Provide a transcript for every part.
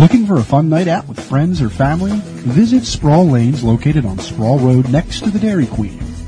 Looking for a fun night out with friends or family? Visit Sproul Lanes located on Sproul Road next to the Dairy Queen.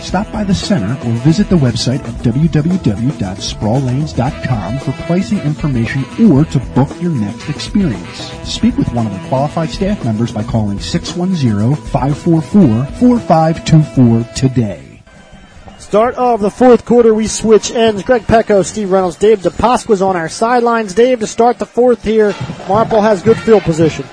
Stop by the center or visit the website at www.sprawllanes.com for pricing information or to book your next experience. Speak with one of the qualified staff members by calling 610-544-4524 today. Start of the fourth quarter, we switch ends. Greg Pecco, Steve Reynolds, Dave DePasqua's on our sidelines. Dave, to start the fourth here, Marple has good field position.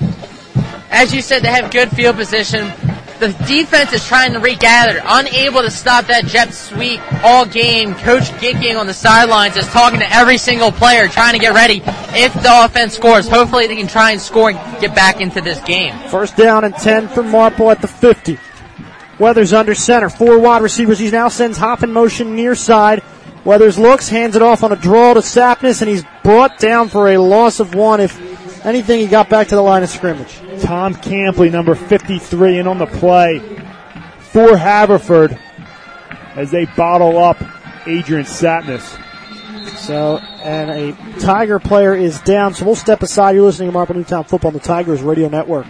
As you said, they have good field position the defense is trying to regather, unable to stop that jet sweep all game. Coach Gicking on the sidelines is talking to every single player, trying to get ready. If the offense scores, hopefully they can try and score and get back into this game. First down and 10 for Marple at the 50. Weathers under center, four wide receivers. He now sends Hoff in motion near side. Weathers looks, hands it off on a draw to Sapness, and he's brought down for a loss of one. If anything, he got back to the line of scrimmage. Tom Campley, number 53, in on the play for Haverford as they bottle up Adrian Sapness. So, and a Tiger player is down. So we'll step aside. You're listening to Marple Newtown Football on the Tigers Radio Network.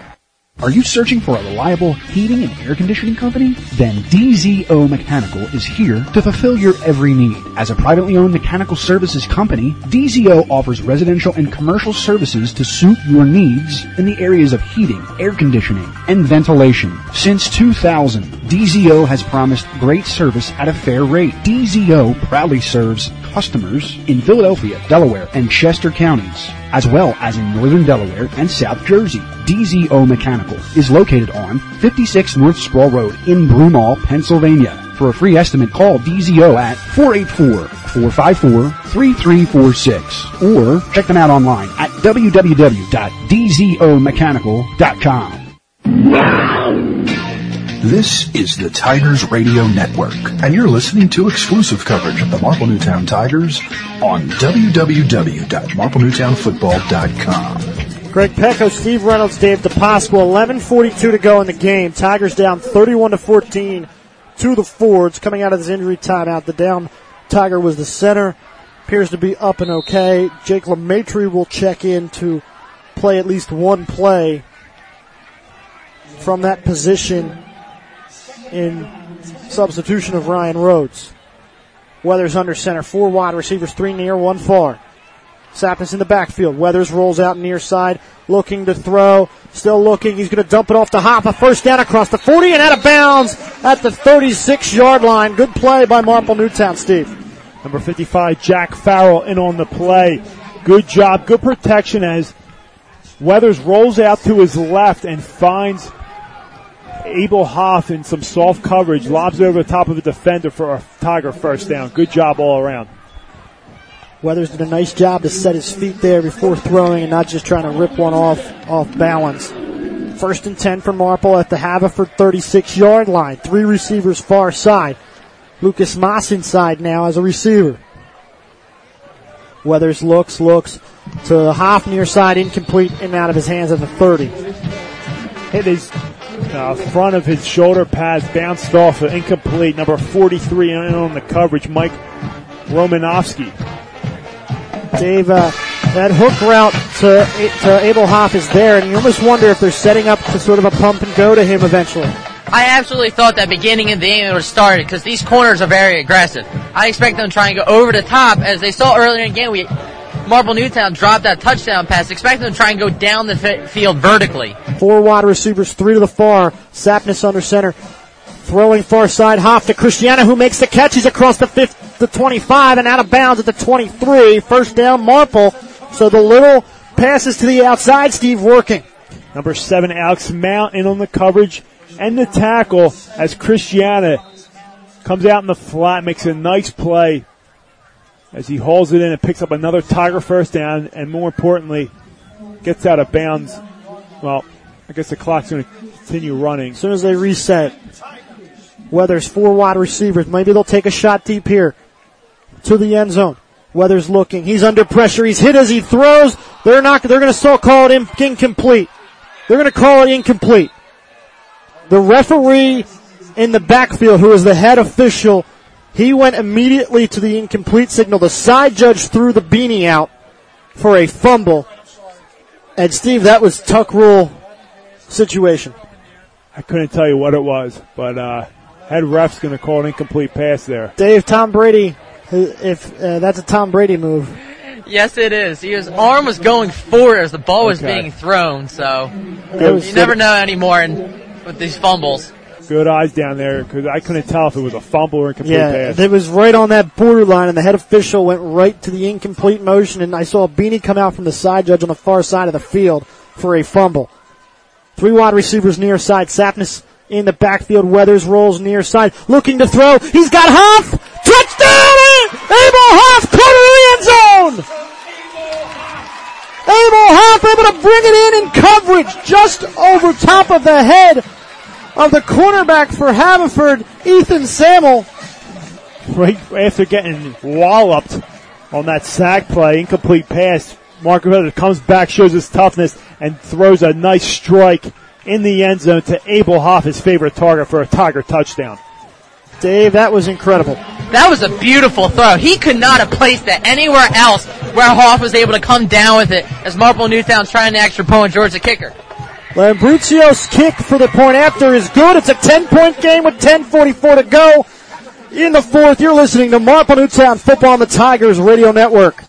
Are you searching for a reliable heating and air conditioning company? Then DZO Mechanical is here to fulfill your every need. As a privately owned mechanical services company, DZO offers residential and commercial services to suit your needs in the areas of heating, air conditioning, and ventilation. Since 2000, DZO has promised great service at a fair rate. DZO proudly serves customers in Philadelphia, Delaware, and Chester counties, as well as in northern Delaware and South Jersey. DZO Mechanical is located on 56 North Sproul Road in Broomall, Pennsylvania. For a free estimate, call DZO at 484-454-3346 or check them out online at www.dzomechanical.com. This is the Tigers Radio Network, and you're listening to exclusive coverage of the Marple Newtown Tigers on www.marplenewtownfootball.com. Greg Pecco, Steve Reynolds, Dave DePasqua, 11.42 to go in the game. Tigers down 31 to 14 to the Fords coming out of this injury timeout. The down Tiger was the center. Appears to be up and okay. Jake LeMaitre will check in to play at least one play from that position in substitution of Ryan Rhodes. Weathers under center, four wide receivers, three near, one far. Sapness in the backfield. Weathers rolls out near side, looking to throw, still looking. He's going to dump it off the Hoff. A first down across the 40 and out of bounds at the 36 yard line. Good play by Marple Newtown, Steve. Number 55, Jack Farrell in on the play. Good job, good protection as Weathers rolls out to his left and finds Abel Hoff in some soft coverage, lobs over the top of the defender for a Tiger first down. Good job all around. Weathers did a nice job to set his feet there before throwing and not just trying to rip one off off balance. First and 10 for Marple at the Haverford 36 yard line. Three receivers far side. Lucas Moss inside now as a receiver. Weathers looks, looks to Hoff near side, incomplete and out of his hands at the 30. Hit his uh, front of his shoulder pads, bounced off, incomplete. Number 43 in on the coverage, Mike Romanovsky. Dave, uh, that hook route to, to Abel Hoff is there, and you almost wonder if they're setting up to sort of a pump and go to him eventually. I absolutely thought that beginning of the game would have started because these corners are very aggressive. I expect them to try and go over the top as they saw earlier in the game. We Marple Newtown dropped that touchdown pass. Expect them to try and go down the field vertically. Four wide receivers, three to the far. Sapness under center. Throwing far side, Hoff to Christiana who makes the catch. He's across the fifth, the 25 and out of bounds at the 23. First down, Marple. So the little passes to the outside, Steve working. Number seven, Alex Mount in on the coverage and the tackle as Christiana comes out in the flat, makes a nice play as he hauls it in and picks up another Tiger first down, and more importantly, gets out of bounds. Well, I guess the clock's going to continue running. As soon as they reset. Weathers, four wide receivers. Maybe they'll take a shot deep here to the end zone. Weathers looking. He's under pressure. He's hit as he throws. They're not, they're going to still call it incomplete. They're going to call it incomplete. The referee in the backfield, who is the head official, he went immediately to the incomplete signal. The side judge threw the beanie out for a fumble. And Steve, that was tuck rule situation. I couldn't tell you what it was, but uh, head ref's going to call an incomplete pass there. Dave, Tom Brady, if uh, that's a Tom Brady move. Yes, it is. His arm was going forward as the ball was Okay. being thrown, so Good. you never know anymore in, with these fumbles. Good eyes down there because I couldn't tell if it was a fumble or incomplete Yeah, pass. it was right on that borderline, and the head official went right to the incomplete motion, and I saw beanie come out from the side judge on the far side of the field for a fumble. Three wide receivers near side. Sapness in the backfield. Weathers rolls near side, looking to throw. He's got Hoff! Touchdown! Abel Hoff, corner in the end zone! Abel Hoff able to bring it in in coverage, just over top of the head of the cornerback for Haverford, Ethan Samuel. right after getting walloped on that sack play, incomplete pass, Marco Weathers comes back, shows his toughness, and throws a nice strike in the end zone to Abel Hoff, his favorite target for a Tiger touchdown. Dave, that was incredible. That was a beautiful throw. He could not have placed that anywhere else where Hoff was able to come down with it as Marple Newtown's trying to extra point George the kicker. Lambruzio's kick for the point after is good. It's a 10 point game with 10.44 to go in the fourth. You're listening to Marple Newtown Football on the Tigers Radio Network.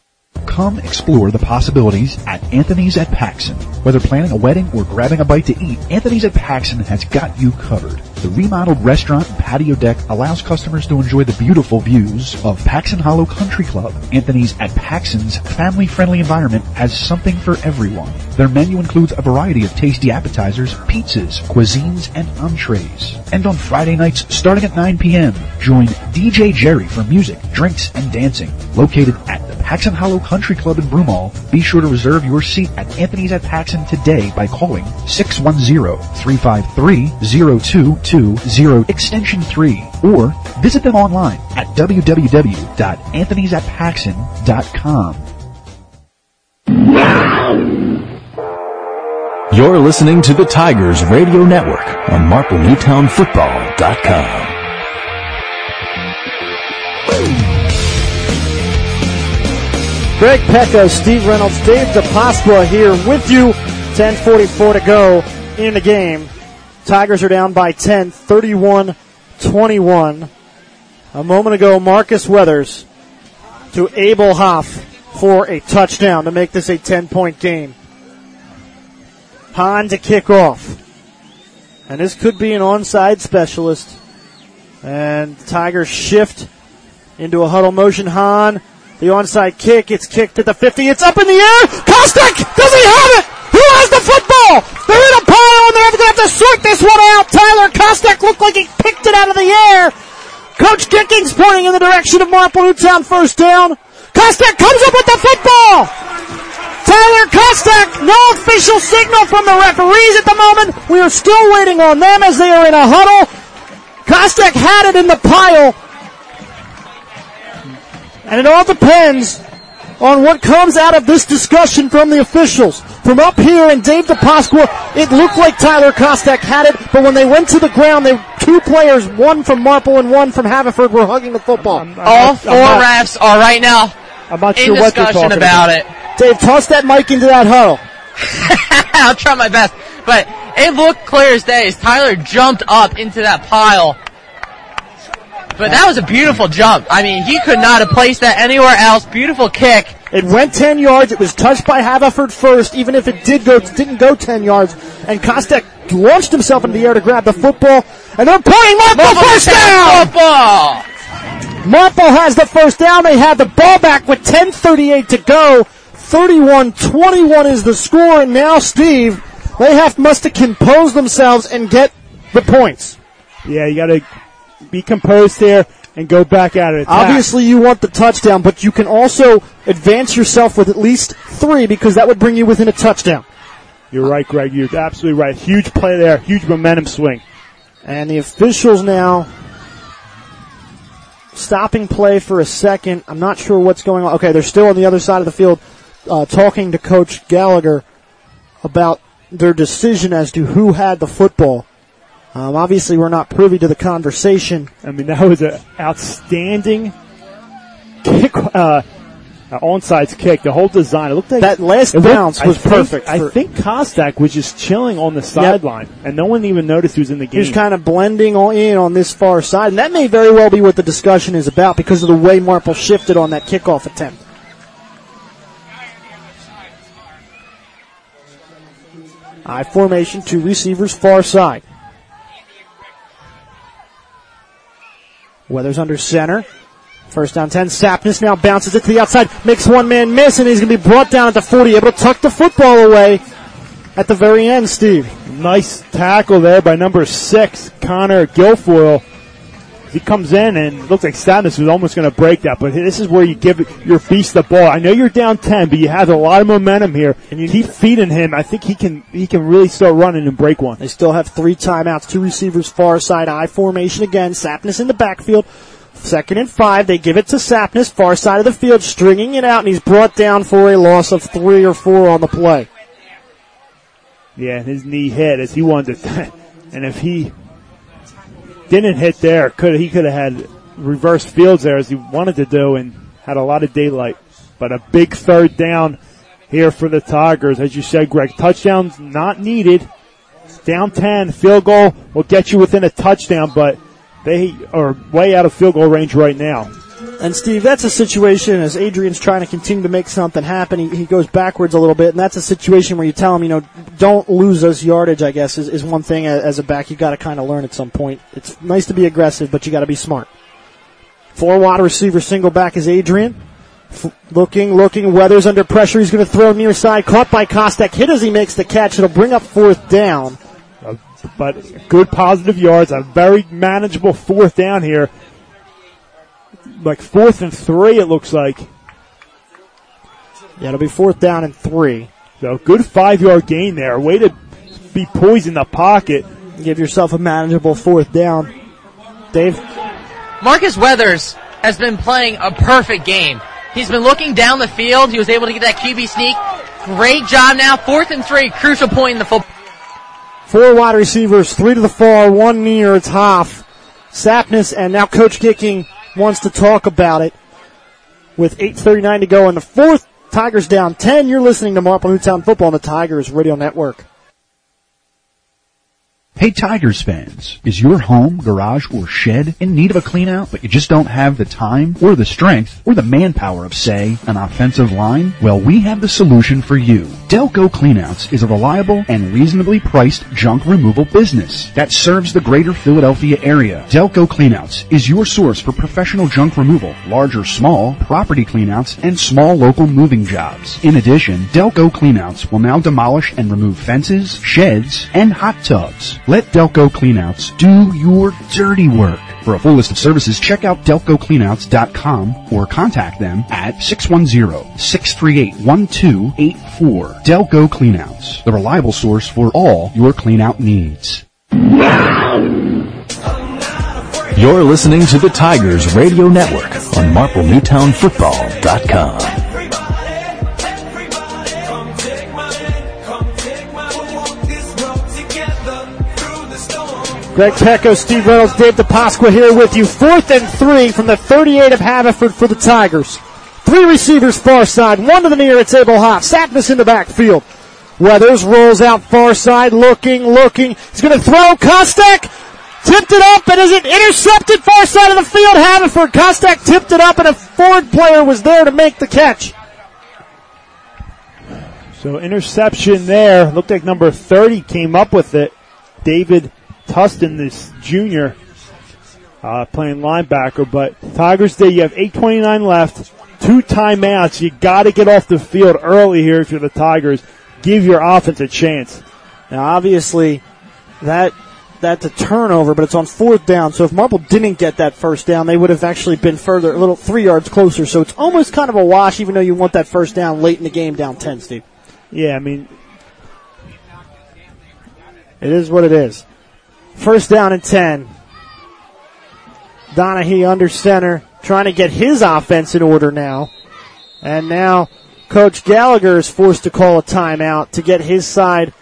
Come explore the possibilities at Anthony's at Paxon. Whether planning a wedding or grabbing a bite to eat, Anthony's at Paxon has got you covered. The remodeled restaurant and patio deck allows customers to enjoy the beautiful views of Paxon Hollow Country Club. Anthony's at Paxon's family-friendly environment has something for everyone. Their menu includes a variety of tasty appetizers, pizzas, cuisines, and entrees. And on Friday nights, starting at 9 p.m., join DJ Jerry for music, drinks, and dancing. Located at the Paxon Hollow Country Club in Broomall, be sure to reserve your seat at Anthony's at Paxon today by calling 610-353-0220 extension 3 or visit them online at www.anthonysatpaxson.com. You're listening to the Tigers Radio Network on MarpleNewtownFootball.com. Greg Pecco, Steve Reynolds, Dave DePasqua here with you. 10.44 to go in the game. Tigers are down by 10, 31-21. A moment ago, Marcus Weathers to Abel Hoff for a touchdown to make this a 10 point game. Hahn to kick off. And this could be an onside specialist. And the Tigers shift into a huddle motion. Hahn, the onside kick. It's kicked at the 50. It's up in the air. Kostek! Does he have it? Who has the football? They're in a pile they're going to have to sort this one out. Tyler Kostek looked like he picked it out of the air. Coach Gickings pointing in the direction of Marple Newtown first down. Kostek comes up with the football. Tyler Kostek, no official signal from the referees at the moment. We are still waiting on them as they are in a huddle. Kostek had it in the pile. And it all depends on what comes out of this discussion from the officials. From up here in Dave DePasqua, it looked like Tyler Kostek had it, but when they went to the ground, they two players, one from Marple and one from Haverford, were hugging the football. All not- four I'm not- refs are right now I'm not in sure what discussion talking about it. Dave, toss that mic into that huddle. I'll try my best. But it looked clear as day as Tyler jumped up into that pile. But that was a beautiful jump. I mean, he could not have placed that anywhere else. Beautiful kick. It went 10 yards. It was touched by Haverford first, even if it did go, it didn't go 10 yards. And Kostek launched himself into the air to grab the football. And they're pointing Marple first down! Football! Marple has the first down. They have the ball back with 10.38 to go. 31-21 is the score. And now, Steve, they have must have composed themselves and get the points. Yeah, you gotta be composed there and go back at it. Attack. Obviously, you want the touchdown, but you can also advance yourself with at least three because that would bring you within a touchdown. You're right, Greg. You're absolutely right. Huge play there. Huge momentum swing. And the officials now stopping play for a second. I'm not sure what's going on. Okay, they're still on the other side of the field uh, talking to Coach Gallagher about their decision as to who had the football. Um, obviously, we're not privy to the conversation. I mean, that was an outstanding kick, uh, uh, onside kick. The whole design. It looked like that last looked- bounce was I think- perfect. I think Kostek was just chilling on the sideline, and no one even noticed he was in the game. He was kind of blending in on this far side, and that may very well be what the discussion is about because of the way Marple shifted on that kickoff attempt. I formation, two receivers, far side. Weathers under center. First down 10. Sapness now bounces it to the outside, makes one man miss, and he's going to be brought down at the 40, able to tuck the football away at the very end, Steve. nice tackle there by number six, Connor Guilfoyle. He comes in and looks like Sapness was almost going to break that, but this is where you give your beast the ball. I know you're down ten, but you have a lot of momentum here, and you keep feeding him. I think he can he can really start running and break one. They still have three timeouts, two receivers far side, I formation again, Sapness in the backfield. Second and five, they give it to Sapness, far side of the field, stringing it out, and he's brought down for a loss of three or four on the play. Yeah, and his knee hit as he wanted to, and if he didn't hit there, could he could have had reverse fields there as he wanted to do and had a lot of daylight. But a big third down here for the Tigers, as you said, Greg. Touchdowns not needed. Down ten, field goal will get you within a touchdown, but they are way out of field goal range right now. And Steve, that's a situation as Adrian's trying to continue to make something happen. He, he goes backwards a little bit, and that's a situation where you tell him, you know, don't lose us yardage. I guess is, is one thing as, a back you got to kind of learn at some point. It's nice to be aggressive, but you got to be smart. Four wide receiver single back is Adrian. F- looking, looking. Weathers under pressure. He's going to throw near side. Caught by Kostek. Hit as he makes the catch. It'll bring up fourth down. Uh, but good positive yards, a very manageable fourth down here. Like fourth and three, it looks like. Yeah, it'll be fourth down and three. So good five yard gain there. Way to be poised in the pocket. Give yourself a manageable fourth down. Dave? Marcus Weathers has been playing a perfect game. He's been looking down the field. He was able to get that QB sneak. Great job now. Fourth and three, crucial point in the football. Four wide receivers, three to the far, one near. It's Hoff, Sapness, and now Coach Gicking wants to talk about it. With 8:39 to go in the fourth, Tigers down 10. You're listening to Marple Newtown Football on the Tigers Radio Network. Hey Tigers fans, is your home, garage, or shed in need of a clean out, but you just don't have the time, or the strength, or the manpower of, say, an offensive line? Well, we have the solution for you. Delco Cleanouts is a reliable and reasonably priced junk removal business that serves the greater Philadelphia area. Delco Cleanouts is your source for professional junk removal, large or small, property cleanouts, and small local moving jobs. In addition, Delco Cleanouts will now demolish and remove fences, sheds, and hot tubs. Let Delco Cleanouts do your dirty work. For a full list of services, check out delcocleanouts.com or contact them at 610-638-1284. Delco Cleanouts, the reliable source for all your cleanout needs. You're listening to the Tigers Radio Network on MarpleNewtownFootball.com. Greg Pecco, Steve Reynolds, Dave DePasqua here with you. Fourth and three from the 38 of Haverford for the Tigers. Three receivers far side, one to the near, it's Abel Hoff. Sapness in the backfield. Weathers rolls out far side, looking, looking. He's going to throw. Kostek tipped it up, and is it intercepted far side of the field? Haverford. Kostek tipped it up, and a Ford player was there to make the catch. So interception there. Looked like number 30 came up with it. David Tustin, this junior, uh, playing linebacker. But Tigers Day, you have 8.29 left. Two timeouts. You gotta get off the field early here if you're the Tigers. Give your offense a chance. Now, obviously, that that's a turnover, but it's on fourth down. So if Marple didn't get that first down, they would have actually been further, a little three yards closer. So it's almost kind of a wash, even though you want that first down late in the game, down ten, Steve. Yeah, I mean, It is what it is. First down and ten. Donahue under center. trying to get his offense in order now. And now Coach Gallagher is forced to call a timeout to get his side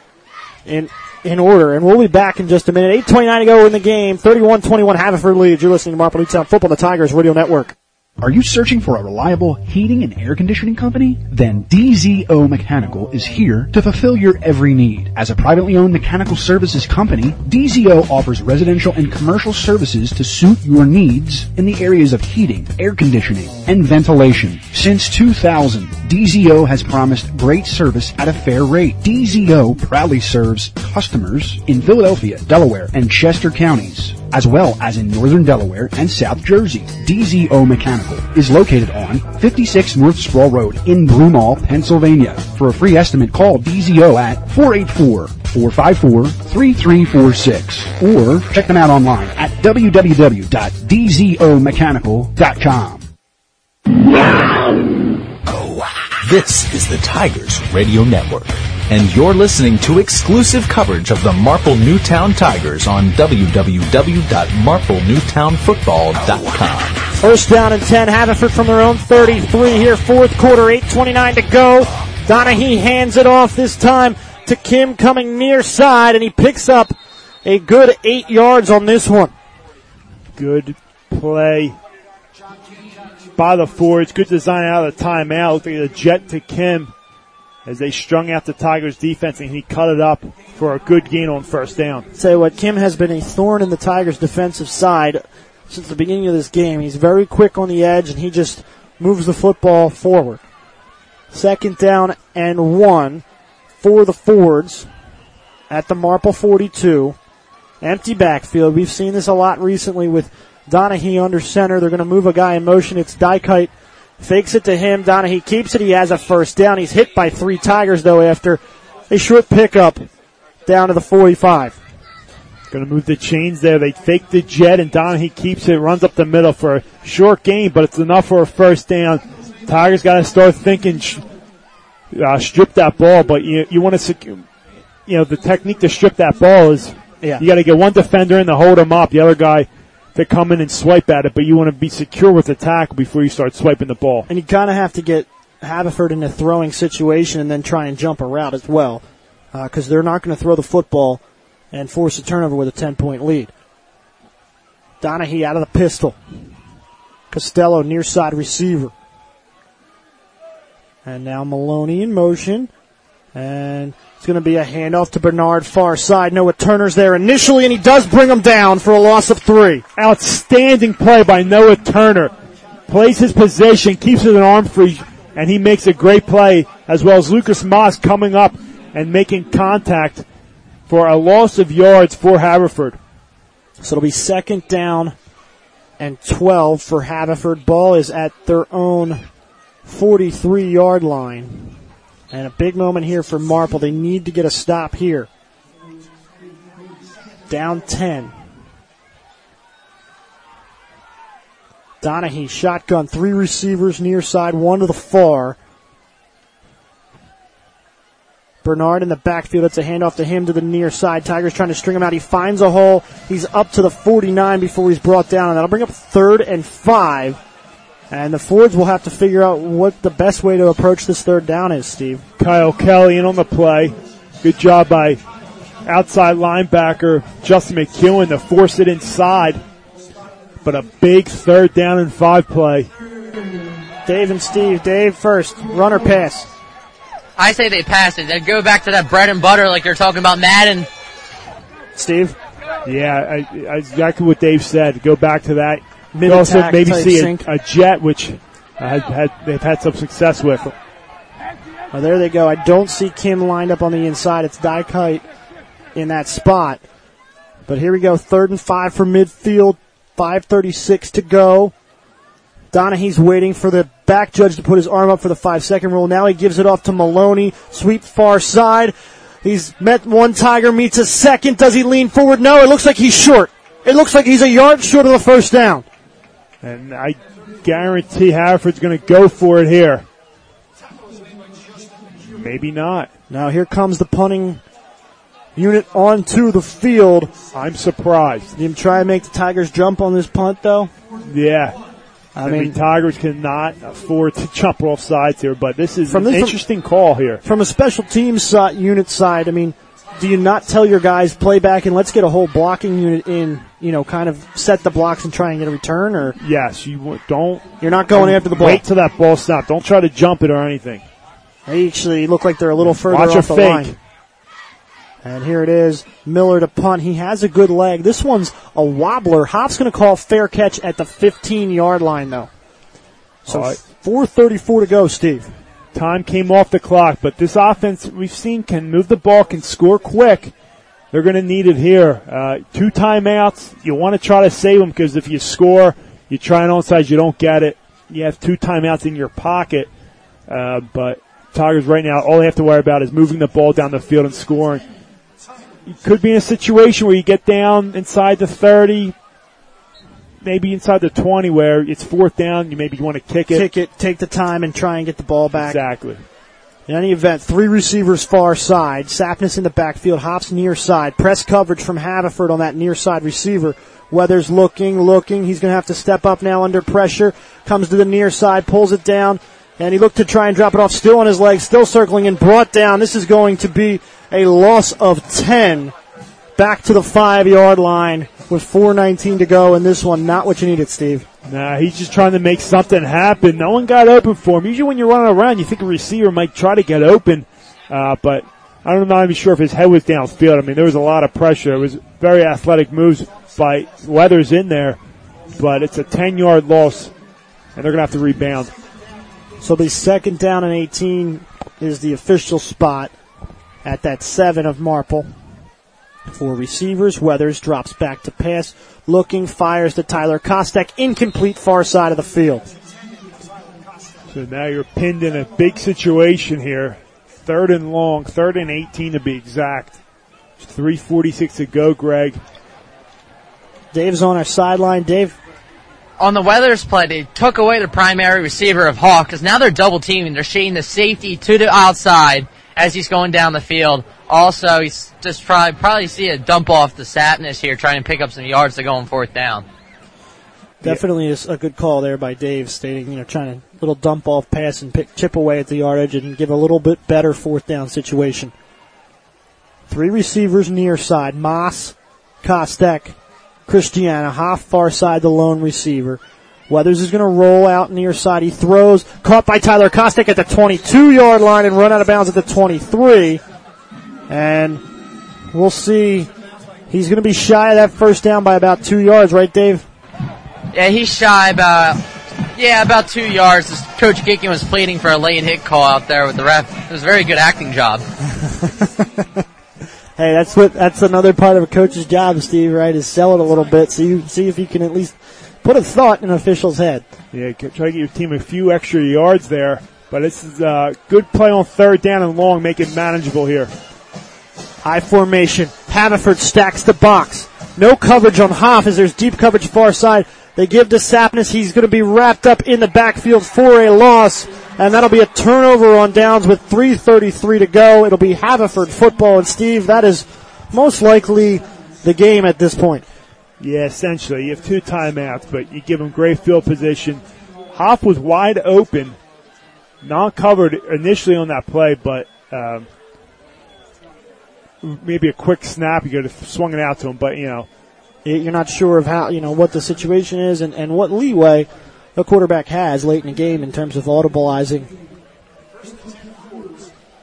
in in order. And we'll be back in just a minute. 8.29 to go in the game. 31-21 Haverford leads. You're listening to Marple Newtown Football, the Tigers Radio Network. Are you searching for a reliable heating and air conditioning company? Then DZO Mechanical is here to fulfill your every need. As a privately owned mechanical services company, DZO offers residential and commercial services to suit your needs in the areas of heating, air conditioning, and ventilation. Since 2000, DZO has promised great service at a fair rate. DZO proudly serves customers in Philadelphia, Delaware, and Chester counties as well as in northern Delaware and South Jersey. DZO Mechanical is located on 56 North Sproul Road in Broomall, Pennsylvania. For a free estimate, call DZO at 484-454-3346 or check them out online at www.dzomechanical.com. This is the Tigers Radio Network, and you're listening to exclusive coverage of the Marple Newtown Tigers on www.marplenewtownfootball.com. First down and 10, Haverford from their own 33 here, fourth quarter, 8.29 to go. Donahue hands it off this time to Kim coming near side, and he picks up a good eight yards on this one. Good play by the Fords. Good design out of the timeout. Looked like a jet to Kim as they strung out the Tigers defense and he cut it up for a good gain on first down. Say what, Kim has been a thorn in the Tigers defensive side since the beginning of this game. He's very quick on the edge and he just moves the football forward. Second down and one for the Fords at the Marple 42. Empty backfield. We've seen this a lot recently with Donahue under center. They're going to move a guy in motion. It's Dykite. Fakes it to him. Donahue keeps it. He has a first down. He's hit by three Tigers though after a short pickup down to the 45. Going to move the chains there. They fake the jet and Donahue keeps it, runs up the middle for a short gain, but it's enough for a first down. Tigers got to start thinking, uh, strip that ball, but you, you want to secure, you know, the technique to strip that ball is Yeah. you got to get one defender in to hold him up, the other guy to come in and swipe at it, but you want to be secure with the tackle before you start swiping the ball. And you kind of have to get Haverford in a throwing situation and then try and jump a route as well. Uh, because they're not going to throw the football and force a turnover with a 10 point lead. Donahue out of the pistol. Costello near side receiver. And now Maloney in motion. And it's going to be a handoff to Bernard far side. Noah Turner's there initially, and he does bring him down for a loss of three. Outstanding play by Noah Turner. Plays his position, keeps it an arm free, and he makes a great play, as well as Lucas Moss coming up and making contact for a loss of yards for Haverford. So it'll be second down and 12 for Haverford. Ball is at their own 43 yard line. And a big moment here for Marple. They need to get a stop here. Down 10. Donahue shotgun, three receivers near side, one to the far. Bernard in the backfield. It's a handoff to him to the near side. Tigers trying to string him out. He finds a hole. He's up to the 49 before he's brought down. And that'll bring up third and five. And the Fords will have to figure out what the best way to approach this third down is, Steve. Kyle Kelly in on the play. Good job by outside linebacker Justin McEwen to force it inside. But a big third down and five play. Dave and Steve. Dave first. Runner pass. I say they pass it. They go back to that bread and butter like you're talking about Madden. Steve. Yeah, I, I, exactly what Dave said. Go back to that. Mid also maybe see a, a jet, which had, had, they've had some success with. Oh, there they go. I don't see Kim lined up on the inside. It's Dykite in that spot. But here we go. Third and five for midfield. 5.36 to go. Donahue's waiting for the back judge to put his arm up for the five second rule. Now he gives it off to Maloney. Sweep far side. He's met one Tiger, meets a second. Does he lean forward? No, it looks like he's short. It looks like he's a yard short of the first down. And I guarantee Haverford's going to go for it here. Maybe not. Now here comes the punting unit onto the field. I'm surprised. You try and make the Tigers jump on this punt though? Yeah. I, mean, Tigers cannot afford to jump off sides here, but this is From an this- interesting call here. From a special teams si- unit side, I mean, do you not tell your guys play back and let's get a whole blocking unit in, you know, kind of set the blocks and try and get a return, or Yes, you don't you're not going after the ball? wait till that ball snapped. Don't try to jump it or anything. They actually look like they're a little further Watch off the fake. line. And here it is, Miller to punt. He has a good leg. This one's a wobbler. Hoff's going to call fair catch at the 15 yard line, though. So right. 4:34 to go, Steve. Time came off the clock, but this offense we've seen can move the ball, can score quick. They're going to need it here. Uh, two timeouts. You want to try to save them because if you score, you try an onside, you don't get it. You have two timeouts in your pocket. Uh, but Tigers right now, all they have to worry about is moving the ball down the field and scoring. You could be in a situation where you get down inside the 30, maybe inside the 20 where it's fourth down, you maybe want to kick it. Kick it, take the time, and try and get the ball back. Exactly. In any event, three receivers far side. Sapness in the backfield. Hoff's near side. Press coverage from Haverford on that near side receiver. Weathers looking, looking. He's going to have to step up now under pressure. Comes to the near side, pulls it down, and he looked to try and drop it off. Still on his legs, still circling and brought down. This is going to be a loss of 10. Back to the five yard line with 4.19 to go, and this one not what you needed, Steve. Nah, he's just trying to make something happen. No one got open for him. Usually when you're running around, you think a receiver might try to get open, uh, but I'm not even sure if his head was downfield. I mean, there was a lot of pressure. It was very athletic moves by Weathers in there, but it's a 10 yard loss, and they're going to have to rebound. So be second down and 18 is the official spot at that seven of Marple. For receivers, Weathers drops back to pass, looking, fires to Tyler Kostek, incomplete far side of the field. So now you're pinned in a big situation here. Third and long, third and 18 to be exact. 346 to go, Greg. Dave's on our sideline. Dave, on the Weathers play, they took away the primary receiver of Hoff because now they're double teaming. They're shading the safety to the outside as he's going down the field. Also, he's just probably probably see a dump off the Sapness here, trying to pick up some yards to go on fourth down. definitely is a good call there by Dave, stating, you know, trying to little dump off pass and pick, chip away at the yardage and give a little bit better fourth down situation. Three receivers near side, Moss, Kostek, Christiana, Hoff far side, the lone receiver. Weathers is going to roll out near side. He throws, caught by Tyler Kostek at the 22 yard line and run out of bounds at the 23. And we'll see. He's going to be shy of that first down by about two yards, right, Dave? Yeah, he's shy about yeah about two yards. Coach Gickin was pleading for a late hit call out there with the ref. It was a very good acting job. Hey, that's what that's another part of a coach's job, Steve. Right, is sell it a little bit, so you see if you can at least put a thought in an official's head. Yeah, try to get your team a few extra yards there. But this is a good play on third down and long, make it manageable here. High formation. Haverford stacks the box. No coverage on Hoff as there's deep coverage far side. They give to Sapness. He's going to be wrapped up in the backfield for a loss. And that'll be a turnover on downs with 3.33 to go. It'll be Haverford football. And Steve, that is most likely the game at this point. Yeah, essentially. You have two timeouts, but you give them great field position. Hoff was wide open, not covered initially on that play, but um, maybe a quick snap. You could have swung it out to him, but you know, You're not sure of how, you know, what the situation is and, and what leeway a quarterback has late in the game in terms of audibleizing.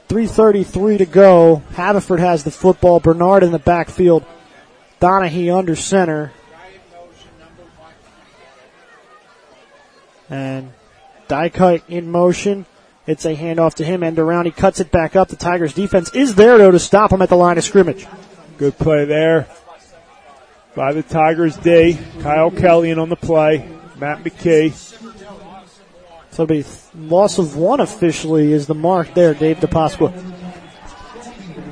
3.33 to go. Haverford has the football. Bernard in the backfield. Donahue under center. And Dykite in motion. It's a handoff to him, and around. He cuts it back up. The Tigers defense is there though to stop him at the line of scrimmage. good play there by the Tigers D. Kyle Kelly in on the play. Matt McKay. So it'll be loss of one officially is the mark there, Dave DePasqua.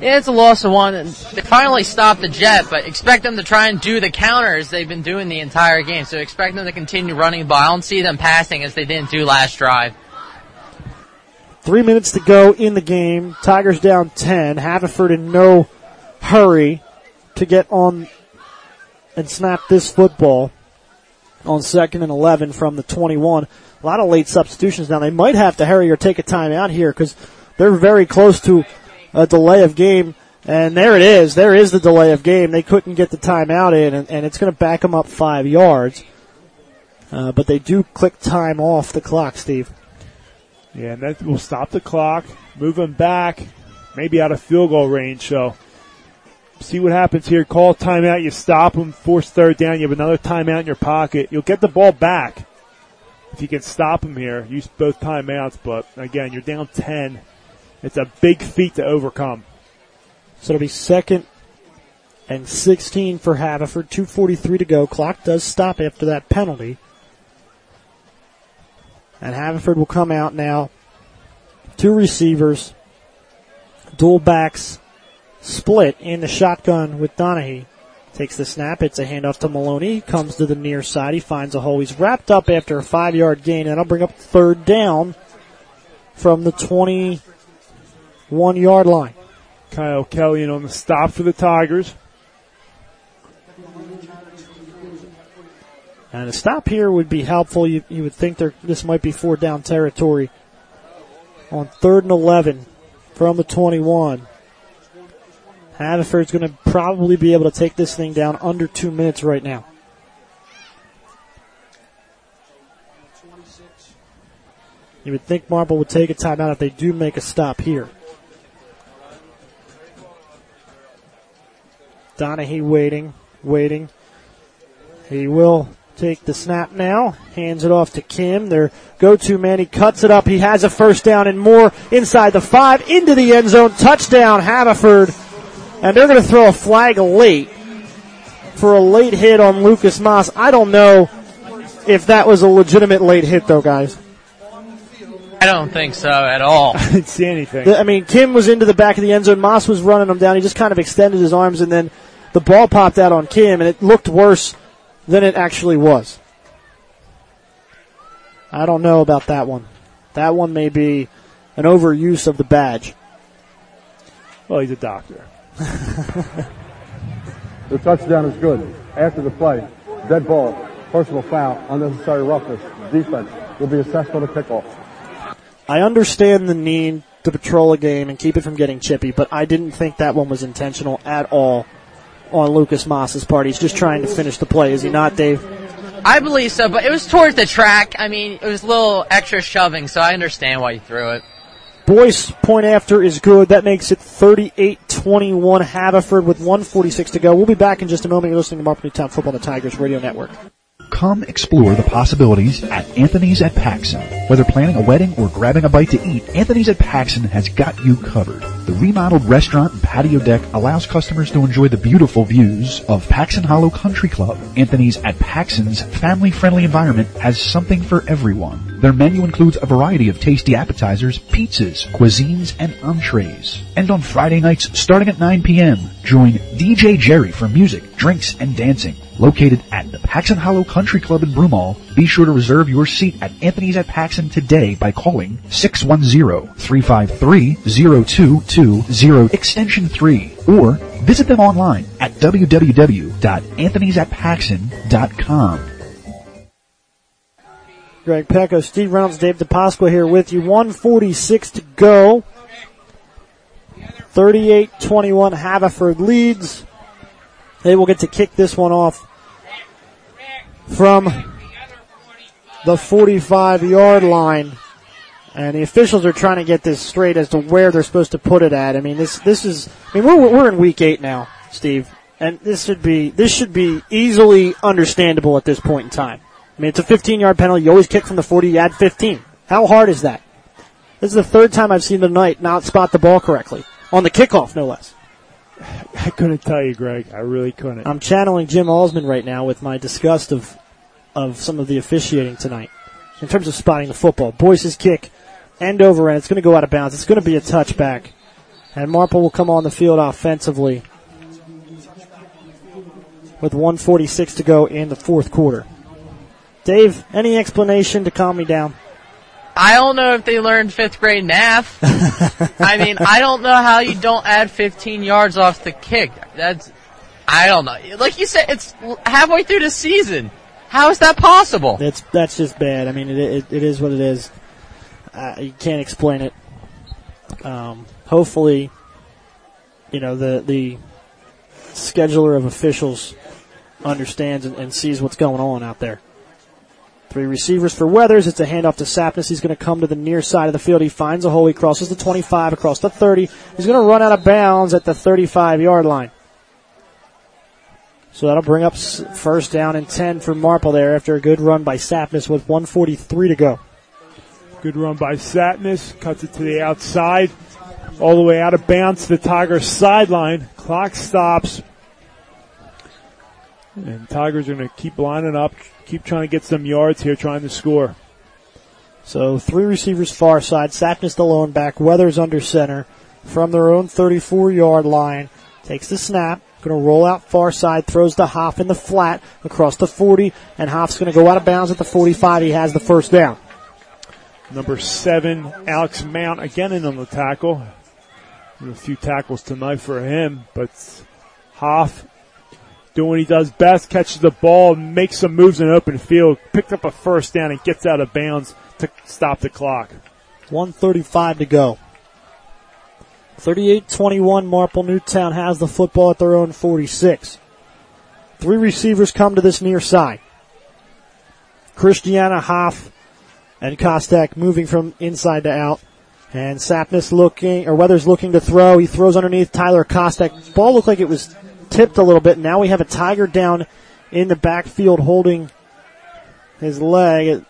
Yeah, it's a loss of one. and They finally stopped the jet, but expect them to try and do the counters they've been doing the entire game. So expect them to continue running the ball. I don't see them passing as they didn't do last drive. Three minutes to go in the game. Tigers down 10. Haverford in no hurry to get on and snap this football. on second and 11 from the 21. A lot of late substitutions now. They might have to hurry or take a timeout here because they're very close to a delay of game. And there it is. There is the delay of game. They couldn't get the timeout in, and, and it's going to back them up five yards. Uh, but they do click time off the clock, Steve. Yeah, and that will stop the clock, move them back, maybe out of field goal range. So see what happens here. Call timeout, you stop them, force third down, you have another timeout in your pocket. You'll get the ball back if you can stop them here. Use both timeouts, but again, you're down 10. It's a big feat to overcome. So it'll be second and 16 for Haverford. 2.43 to go. Clock does stop after that penalty. And Haverford will come out now. Two receivers, dual backs, split in the shotgun with Donahue. Takes the snap. It's a handoff to Maloney. Comes to the near side. He finds a hole. He's wrapped up after a five yard gain. And I'll bring up third down from the 21 yard line. Kyle Kelly on the stop for the Tigers. And a stop here would be helpful. You, you would think this might be four down territory on third and 11 from the 21. Haverford's going to probably be able to take this thing down under two minutes right now. You would think Marple would take a timeout if they do make a stop here. Donahue waiting, waiting. He will take the snap now. Hands it off to Kim. Their go-to man. He cuts it up. He has a first down and more inside the five into the end zone. Touchdown Haverford. And they're going to throw a flag late for a late hit on Lucas Moss. I don't know if that was a legitimate late hit though, guys. I don't think so at all. I didn't see anything. I mean, Kim was into the back of the end zone. Moss was running him down. He just kind of extended his arms, and then the ball popped out on Kim, and it looked worse than it actually was. I don't know about that one. That one may be an overuse of the badge. Well, he's a doctor. The touchdown is good. After the play, dead ball, personal foul, unnecessary roughness, defense will be assessed on the kickoff. I understand the need to patrol a game and keep it from getting chippy, but I didn't think that one was intentional at all on Lucas Moss's part. He's just trying to finish the play, is he not, Dave? I believe so, but it was towards the track. I mean, it was a little extra shoving, so I understand why you threw it. Boyce point after is good. That makes it 38-21 Haverford with 146 to go. We'll be back in just a moment. You're listening to Marple Newtown Football on the Tigers Radio Network. Come explore the possibilities at Anthony's at Paxon. Whether planning a wedding or grabbing a bite to eat, Anthony's at Paxon has got you covered. The remodeled restaurant and patio deck allows customers to enjoy the beautiful views of Paxon Hollow Country Club. Anthony's at Paxon's family-friendly environment has something for everyone. Their menu includes a variety of tasty appetizers, pizzas, cuisines, and entrees. And on Friday nights, starting at 9 p.m., join DJ Jerry for music, drinks, and dancing. Located at the Paxon Hollow Country Club in Broomall, be sure to reserve your seat at Anthony's at Paxon today by calling 610-353-0220 extension 3 or visit them online at www.anthonysatpaxson.com. Greg Pecco, Steve Reynolds, Dave DePasqua here with you. 146 to go. 38-21 Haverford leads. They will get to kick this one off from the 45 yard line. And the officials are trying to get this straight as to where they're supposed to put it at. I mean, this, this is, I mean, we're, we're in week eight now, Steve. And this should be, this should be easily understandable at this point in time. I mean, it's a 15 yard penalty. You always kick from the 40, you add 15. How hard is that? This is the third time I've seen the Knight not spot the ball correctly. On the kickoff, no less. I couldn't tell you, Greg. I really couldn't. I'm channeling Jim Alsman right now with my disgust of of some of the officiating tonight in terms of spotting the football. Boyce's kick, end over end. It's going to go out of bounds. It's going to be a touchback, and Marple will come on the field offensively with 146 to go in the fourth quarter. Dave, any explanation to calm me down? I don't know if they learned fifth grade math. I mean, I don't know how you don't add 15 yards off the kick. That's, I don't know. Like you said, it's halfway through the season. How is that possible? That's that's just bad. I mean, it it, it is what it is. Uh, you can't explain it. Um, hopefully, you know the the scheduler of officials understands and, and sees what's going on out there. Three receivers for Weathers. It's a handoff to Sapness. He's going to come to the near side of the field. He finds a hole. He crosses the 25 across the 30. He's going to run out of bounds at the 35 yard line. So that'll bring up first down and 10 for Marple there after a good run by Sapness with 143 to go. Good run by Sapness. Cuts it to the outside. All the way out of bounds to the Tigers sideline. Clock stops. And Tigers are going to keep lining up, keep trying to get some yards here, trying to score. So three receivers far side. Sapness the lone back. Weathers under center from their own 34 yard line. Takes the snap. Going to roll out far side. Throws to Hoff in the flat across the 40. And Hoff's going to go out of bounds at the 45. He has the first down. Number seven, Alex Mount again in on the tackle. A few tackles tonight for him, but Hoff doing what he does best, catches the ball, makes some moves in open field, picked up a first down and gets out of bounds to stop the clock. 135 to go. 38-21 Marple Newtown has the football at their own 46. Three receivers come to this near side. Christiana Hoff and Kostek moving from inside to out. And Sapness looking, or Weathers looking to throw. He throws underneath Tyler Kostek. Ball looked like it was tipped a little bit. Now we have a Tiger down in the backfield holding his leg,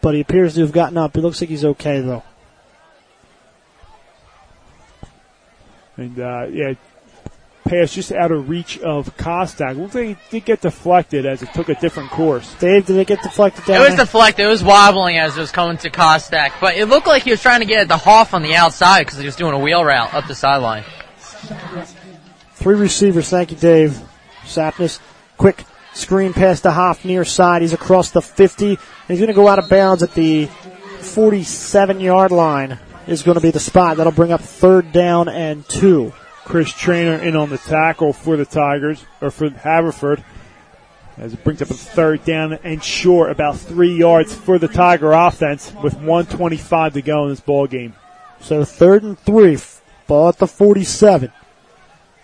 but he appears to have gotten up. It looks like he's okay though. And uh, yeah, pass just out of reach of Kostek. Looks like it did get deflected as it took a different course. Dave, did it get deflected down? It was there? deflected. It was wobbling as it was coming to Kostek, but it looked like he was trying to get at the Hoff on the outside because he was doing a wheel route up the sideline. Three receivers. Thank you, Dave. Sapness, quick screen pass to Hoff near side. He's across the 50. And he's going to go out of bounds at the 47 yard line is going to be the spot. That'll bring up third down and two. Chris Trainer in on the tackle for the Tigers, or for Haverford. As it brings up a third down and short, about three yards for the Tiger offense with 125 to go in this ball game. So third and three, ball at the 47.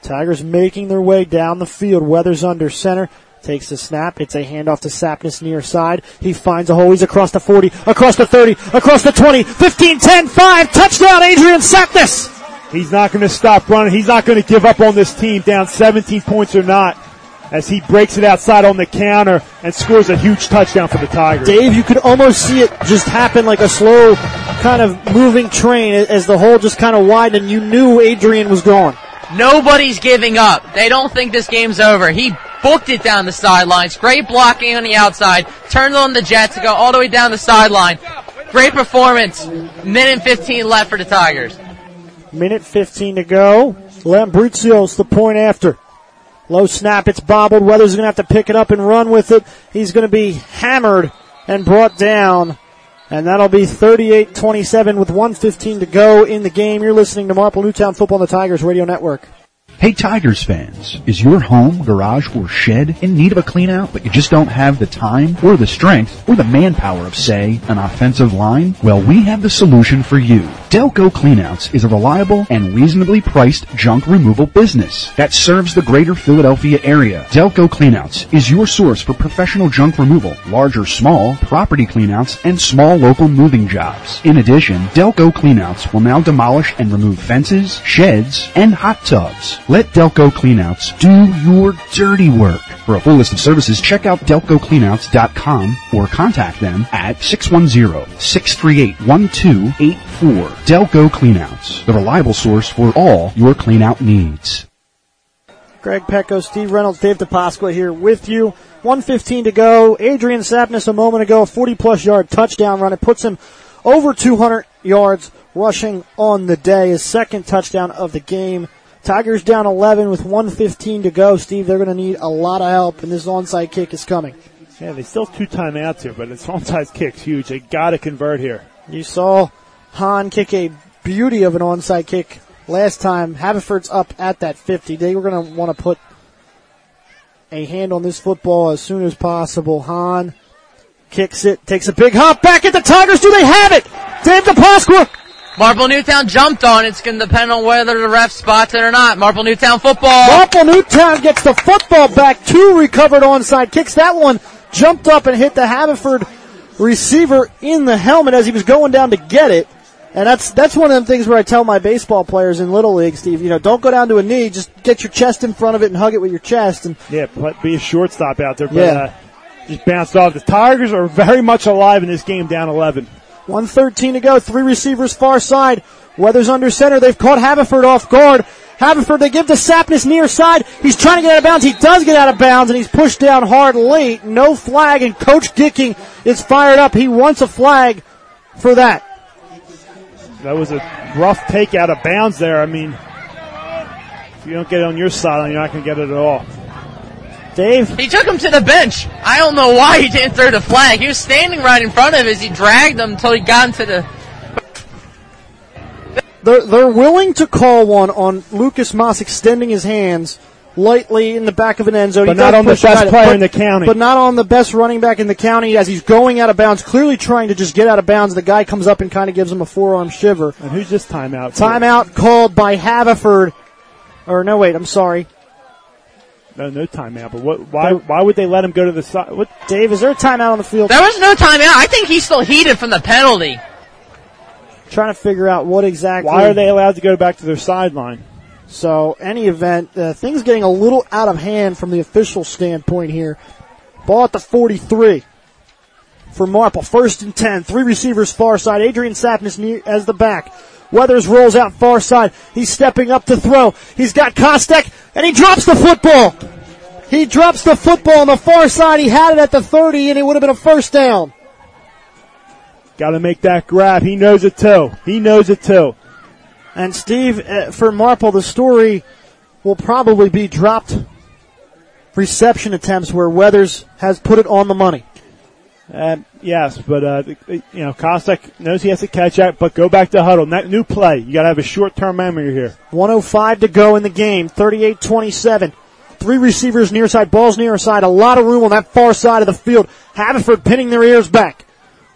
Tigers making their way down the field. Weathers under center. Takes the snap. It's a handoff to Sapness near side. He finds a hole. He's across the 40, across the 30, across the 20, 15, 10, 5. Touchdown, Adrian Sapness! He's not going to stop running. He's not going to give up on this team, down 17 points or not, as he breaks it outside on the counter and scores a huge touchdown for the Tigers. Dave, you could almost see it just happen like a slow kind of moving train as the hole just kind of widened and you knew Adrian was gone. Nobody's giving up. They don't think this game's over. He booked it down the sidelines. Great blocking on the outside. Turned on the Jets to go all the way down the sideline. Great performance. Minute and 15 left for the Tigers. Minute 15 to go. Lambruzio's the point after. Low snap, it's bobbled. Weathers to have to pick it up and run with it. He's to be hammered and brought down. And that'll be 38-27 with 115 to go in the game. You're listening to Marple Newtown Football on the Tigers Radio Network. Hey Tigers fans, is your home, garage, or shed in need of a clean out, but you just don't have the time or the strength or the manpower of, say, an offensive line? Well, we have the solution for you. Delco Cleanouts is a reliable and reasonably priced junk removal business that serves the greater Philadelphia area. Delco Cleanouts is your source for professional junk removal, large or small, property cleanouts, and small local moving jobs. In addition, Delco Cleanouts will now demolish and remove fences, sheds, and hot tubs. Let Delco Cleanouts do your dirty work. For a full list of services, check out delcocleanouts.com or contact them at 610-638-1284. Delco Cleanouts, the reliable source for all your cleanout needs. Greg Pecco, Steve Reynolds, Dave DePasqua here with you. 115 to go. Adrian Sapness a moment ago, 40 plus yard touchdown run. It puts him over 200 yards rushing on the day. His second touchdown of the game. Tigers down 11 with 115 to go. Steve, they're going to need a lot of help, and this onside kick is coming. Yeah, they still have two timeouts here, but this onside kick's huge. They got to convert here. You saw Hahn kick a beauty of an onside kick last time. Haverford's up at that 50. They were going to want to put a hand on this football as soon as possible. Hahn kicks it, takes a big hop back at the Tigers. Do they have it? Dave DePasqua. Marple Newtown jumped on. It's going to depend on whether the ref spots it or not. Marple Newtown football. Marple Newtown gets the football back. Two recovered onside kicks. That one jumped up and hit the Haverford receiver in the helmet as he was going down to get it. And that's that's one of them things where I tell my baseball players in little league, Steve. You know, don't go down to a knee. Just get your chest in front of it and hug it with your chest. And Yeah, but be a shortstop out there. But, Yeah. uh, just bounced off. The Tigers are very much alive in this game, down 11. 113 to go. Three receivers far side. Weathers under center. They've caught Haverford off guard. Haverford, they give to Sapness near side. He's trying to get out of bounds. He does get out of bounds and he's pushed down hard late. No flag and Coach Gicking is fired up. He wants a flag for that. That was a rough take out of bounds there. I mean, if you don't get it on your side, you're not going to get it at all. Dave? He took him to the bench. I don't know why he didn't throw the flag. He was standing right in front of him as he dragged him until he got into the. They're, they're willing to call one on Lucas Moss extending his hands lightly in the back of an end zone. But He not on the push best guy, player but- in the county. But not on the best running back in the county as he's going out of bounds, clearly trying to just get out of bounds. The guy comes up and kind of gives him a forearm shiver. And who's this timeout? for? Timeout called by Haverford. Or no, wait, I'm sorry. No, no timeout. But what? Why? Why would they let him go to the side? What? Dave, is there a timeout on the field? There was no timeout. I think he's still heated from the penalty. Trying to figure out what exactly. Why are they allowed to go back to their sideline? So, any event, uh, things getting a little out of hand from the official standpoint here. Ball at the 43 for Marple. First and 10. Three receivers far side. Adrian Sapness as the back. Weathers rolls out far side. He's stepping up to throw. He's got Kostek, and he drops the football. He drops the football on the far side. He had it at the 30, and it would have been a first down. Got to make that grab. He knows it too. He knows it too. And Steve, uh, for Marple, the story will probably be dropped reception attempts where Weathers has put it on the money. Um, yes, but uh, you know, Kostek knows he has to catch that, but go back to huddle. That new play, you got to have a short-term memory here. 105 to go in the game. 38-27. Three receivers near side, balls near side. A lot of room on that far side of the field. Haverford pinning their ears back.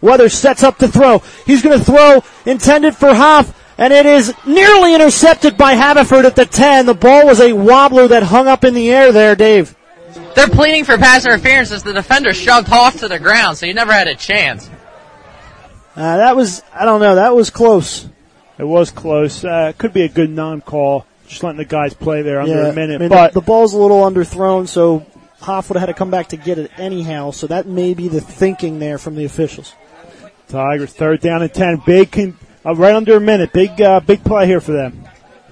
Weathers sets up to throw. He's going to throw intended for Hoff, and it is nearly intercepted by Haverford at the 10. The ball was a wobbler that hung up in the air there, Dave. They're pleading for pass interference as the defender shoved Hoff to the ground, so he never had a chance. Uh, that was, I don't know, that was close. It was close. Uh, could be a good non-call. Just letting the guys play there under a minute, I mean, but the, the ball's a little underthrown, so Hoff would have had to come back to get it anyhow. So that may be the thinking there from the officials. Tigers third down and ten. Big, con- uh, right under a minute. Big, uh, big play here for them.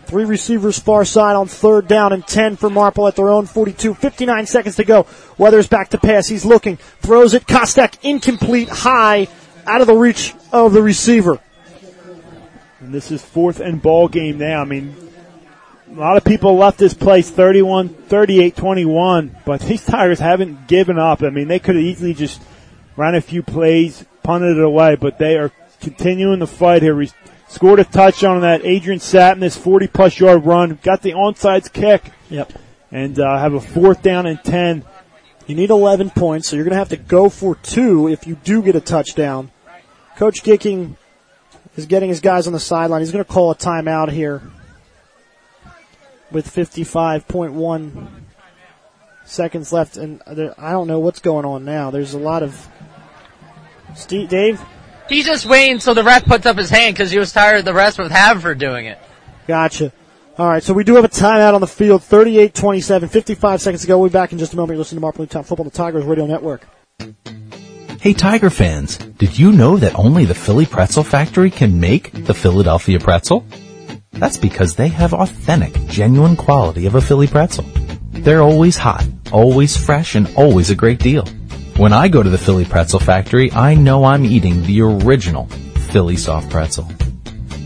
Three receivers far side on third down and 10 for Marple at their own 42. 59 seconds to go. Weathers back to pass. He's looking. Throws it. Kostek incomplete high out of the reach of the receiver. And this is fourth and ball game now. I mean, a lot of people left this place 31, 38, 21, but these Tigers haven't given up. I mean, they could have easily just ran a few plays, punted it away, but they are continuing the fight here. Scored a touchdown on that Adrian Sapness 40 plus yard run, got the onside kick, Yep. and uh, have a fourth down and 10. You need 11 points, so you're going to have to go for two if you do get a touchdown. Coach Gicking is getting his guys on the sideline. He's going to call a timeout here with 55.1 seconds left, and I don't know what's going on now. There's a lot of Steve, Dave. He's just waiting until the ref puts up his hand because he was tired of the rest with Haverford doing it. Gotcha. All right, so we do have a timeout on the field. 38-27, 55 seconds to go. We'll be back in just a moment. You're listening to Marple Newtown Football, the Tigers Radio Network. Hey Tiger fans, did you know that only the Philly Pretzel Factory can make the Philadelphia pretzel? That's because they have authentic, genuine quality of a Philly pretzel. They're always hot, always fresh, and always a great deal. When I go to the Philly Pretzel Factory, I know I'm eating the original Philly soft pretzel.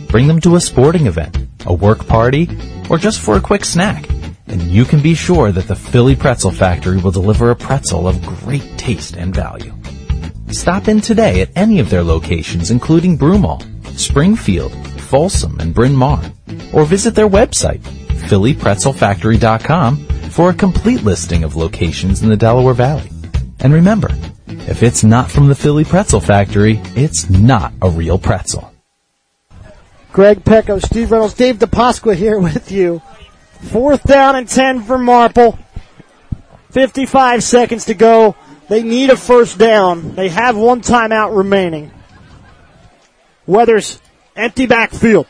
Bring them to a sporting event, a work party, or just for a quick snack, and you can be sure that the Philly Pretzel Factory will deliver a pretzel of great taste and value. Stop in today at any of their locations, including Broomall, Springfield, Folsom, and Bryn Mawr, or visit their website, phillypretzelfactory.com, for a complete listing of locations in the Delaware Valley. And remember, if it's not from the Philly Pretzel Factory, it's not a real pretzel. Greg Pecco, Steve Reynolds, Dave DePasqua here with you. Fourth down and 10 for Marple. 55 seconds to go. They need a first down. They have one timeout remaining. Weathers, empty backfield.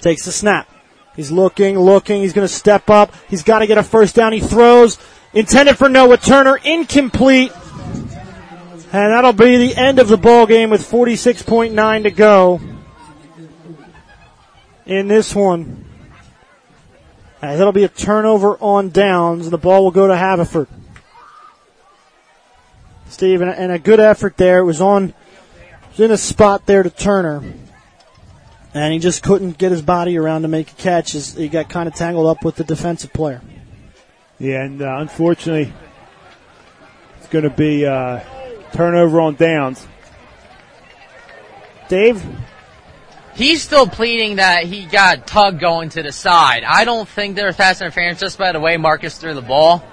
Takes the snap. He's looking, looking. He's going to step up. He's got to get a first down. He throws. Intended for Noah Turner. Incomplete. And that'll be the end of the ball game with 46.9 to go in this one. Uh, as it'll be a turnover on downs, and the ball will go to Haverford. Steve, and a, and good effort there. It was on, was in a spot there to Turner. And he just couldn't get his body around to make a catch as he got kind of tangled up with the defensive player. Yeah, and uh, unfortunately, it's going to be uh, turnover on downs. Dave? He's still pleading that he got Tug going to the side. I don't think there was pass interference just by the way Marcus threw the ball.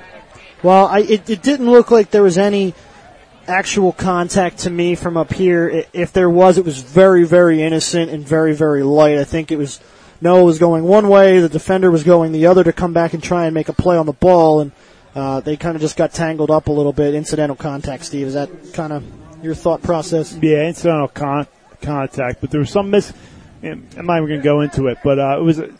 Well, I, it, it didn't look like there was any actual contact to me from up here. If there was, it was very, very innocent and very, very light. I think it was Noah was going one way, the defender was going the other to come back and try and make a play on the ball, and uh, they kind of just got tangled up a little bit. Incidental contact, Steve. Is that kind of your thought process? Yeah, incidental con- contact, but there was some miss. I'm not even going to go into it, but uh, it was a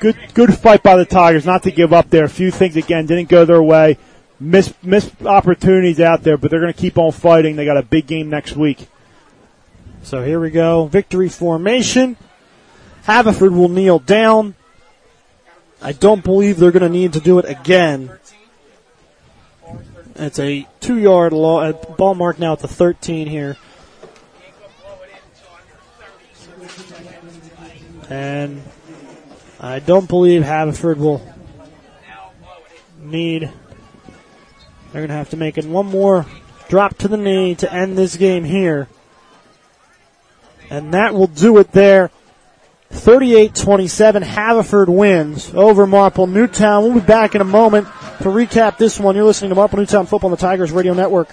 good good fight by the Tigers not to give up there. A few things again didn't go their way. Miss missed opportunities out there, but they're going to keep on fighting. They got a big game next week. So here we go. Victory formation. Haverford will kneel down. I don't believe they're going to need to do it again. It's a two yard ball mark now at the 13 here. And I don't believe Haverford will need. They're going to have to make it one more drop to the knee to end this game here. And that will do it there. 38-27, Haverford wins over Marple Newtown. We'll be back in a moment to recap this one. You're listening to Marple Newtown Football on the Tigers Radio Network.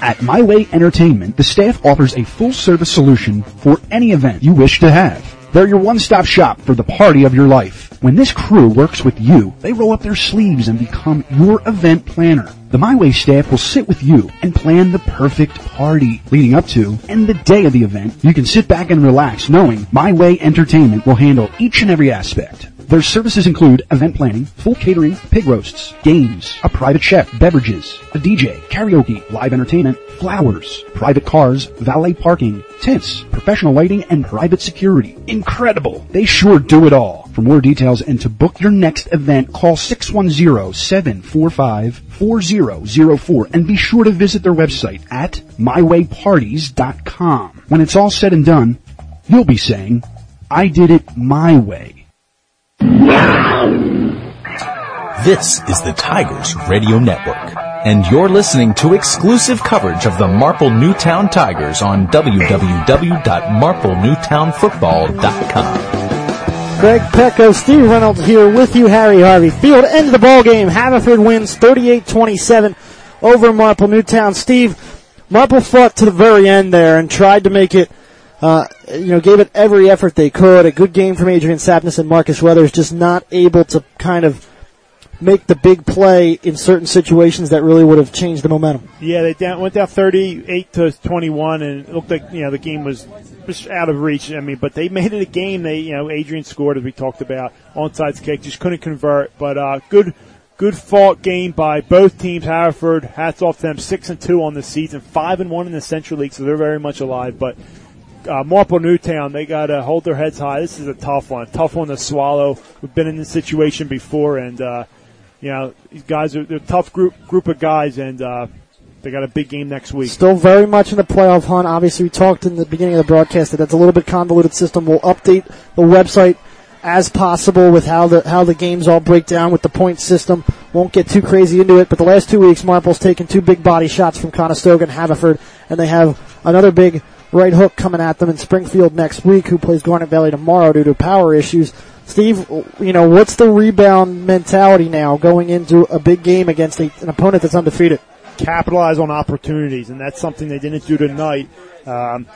At My Way Entertainment, the staff offers a full service solution for any event you wish to have. They're your one-stop shop for the party of your life. When this crew works with you, they roll up their sleeves and become your event planner. The My Way staff will sit with you and plan the perfect party leading up to and the day of the event. You can sit back and relax knowing My Way Entertainment will handle each and every aspect. Their services include event planning, full catering, pig roasts, games, a private chef, beverages, a DJ, karaoke, live entertainment, flowers, private cars, valet parking, tents, professional lighting, and private security. Incredible! They sure do it all. For more details and to book your next event, call 610-745-4004 and be sure to visit their website at mywayparties.com. When it's all said and done, you'll be saying, I did it my way. This is the Tigers Radio Network, and you're listening to exclusive coverage of the Marple Newtown Tigers on www.marplenewtownfootball.com. Greg Pecco, Steve Reynolds here with you, Harry Harvey. Field end of the ball game. Haverford wins 38-27 over Marple Newtown. Steve, Marple fought to the very end there and tried to make it uh, you know, gave it every effort they could. A good game from Adrian Sapness and Marcus Weathers, just not able to kind of make the big play in certain situations that really would have changed the momentum. Yeah, they down, went down 38 to 21 and it looked like, you know, the game was just out of reach. I mean, but they made it a game. They, you know, Adrian scored as we talked about. Onside kick, just couldn't convert, but, uh, good, good fought game by both teams. Haverford, hats off to them, six and two on the season, five and one in the Central League, so they're very much alive, but uh, Marple Newtown, they got to hold their heads high. This is a tough one, tough one to swallow. We've been in this situation before, and uh, you know these guys are they're a tough group group of guys, and uh, they got a big game next week. Still very much in the playoff hunt. Obviously, we talked in the beginning of the broadcast that that's a little bit convoluted system. We'll update the website as possible with how the how the games all break down with the point system. Won't get too crazy into it, but the last two weeks, Marple's taken two big body shots from Conestoga and Haverford, and they have another big right hook coming at them in Springfield next week, who plays Garnet Valley tomorrow due to power issues. Steve, you know, what's the rebound mentality now going into a big game against a, an opponent that's undefeated? Capitalize on opportunities, and that's something they didn't do tonight. Um,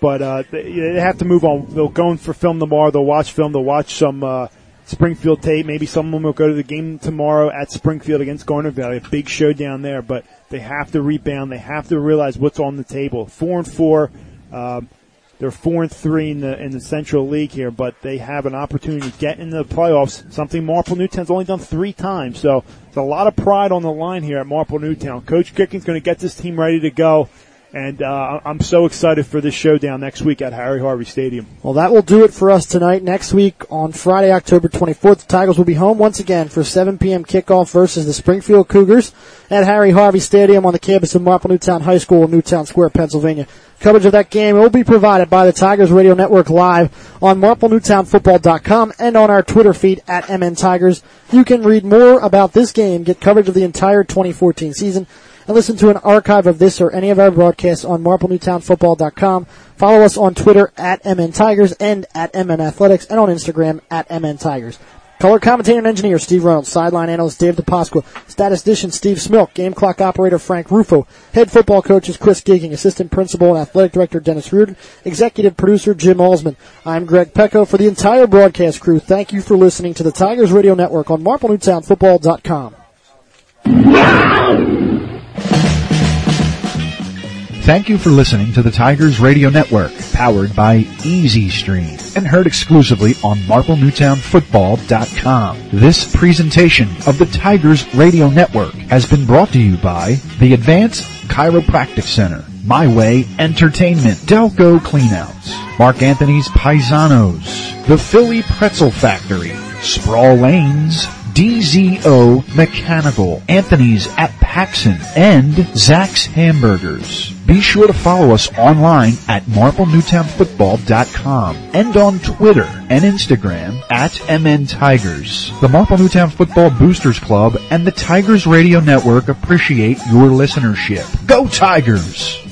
but uh, they, they have to move on. They'll go in for film tomorrow. They'll watch film. They'll watch some uh, Springfield tape. Maybe some of them will go to the game tomorrow at Springfield against Garnet Valley. A big showdown there. But they have to rebound. They have to realize what's on the table. Four and four. Um, they're four and three in the in the Central League here, but they have an opportunity to get into the playoffs. Something Marple Newtown's only done three times, so there's a lot of pride on the line here at Marple Newtown. Coach Gicking's going to get this team ready to go. And uh, I'm so excited for this showdown next week at Harry Harvey Stadium. Well, that will do it for us tonight. Next week on Friday, October 24th, the Tigers will be home once again for 7 p.m. kickoff versus the Springfield Cougars at Harry Harvey Stadium on the campus of Marple Newtown High School in Newtown Square, Pennsylvania. Coverage of that game will be provided by the Tigers Radio Network live on MarpleNewtownFootball.com and on our Twitter feed at MN Tigers. You can read more about this game, get coverage of the entire 2014 season, and listen to an archive of this or any of our broadcasts on MarpleNewtownFootball.com. Follow us on Twitter at MN Tigers and at MN Athletics and on Instagram at MN Tigers. Color commentator and engineer Steve Reynolds, sideline analyst Dave DePasqua, statistician Steve Smilk, game clock operator Frank Rufo, head football coaches Chris Gicking, assistant principal and athletic director Dennis Reardon, executive producer Jim Alsman. I'm Greg Pecco for the entire broadcast crew. Thank you for listening to the Tigers Radio Network on MarpleNewtownFootball.com. Thank you for listening to the Tigers Radio Network, powered by Easy Stream, and heard exclusively on MarpleNewtownFootball.com. This presentation of the Tigers Radio Network has been brought to you by the Advanced Chiropractic Center, My Way Entertainment, Delco Cleanouts, Mark Anthony's Paisanos, the Philly Pretzel Factory, Sproul Lanes, DZO Mechanical, Anthony's at Paxon, and Zach's Hamburgers. Be sure to follow us online at MarpleNewtownFootball.com and on Twitter and Instagram at MN Tigers. The Marple Newtown Football Boosters Club and the Tigers Radio Network appreciate your listenership. Go Tigers!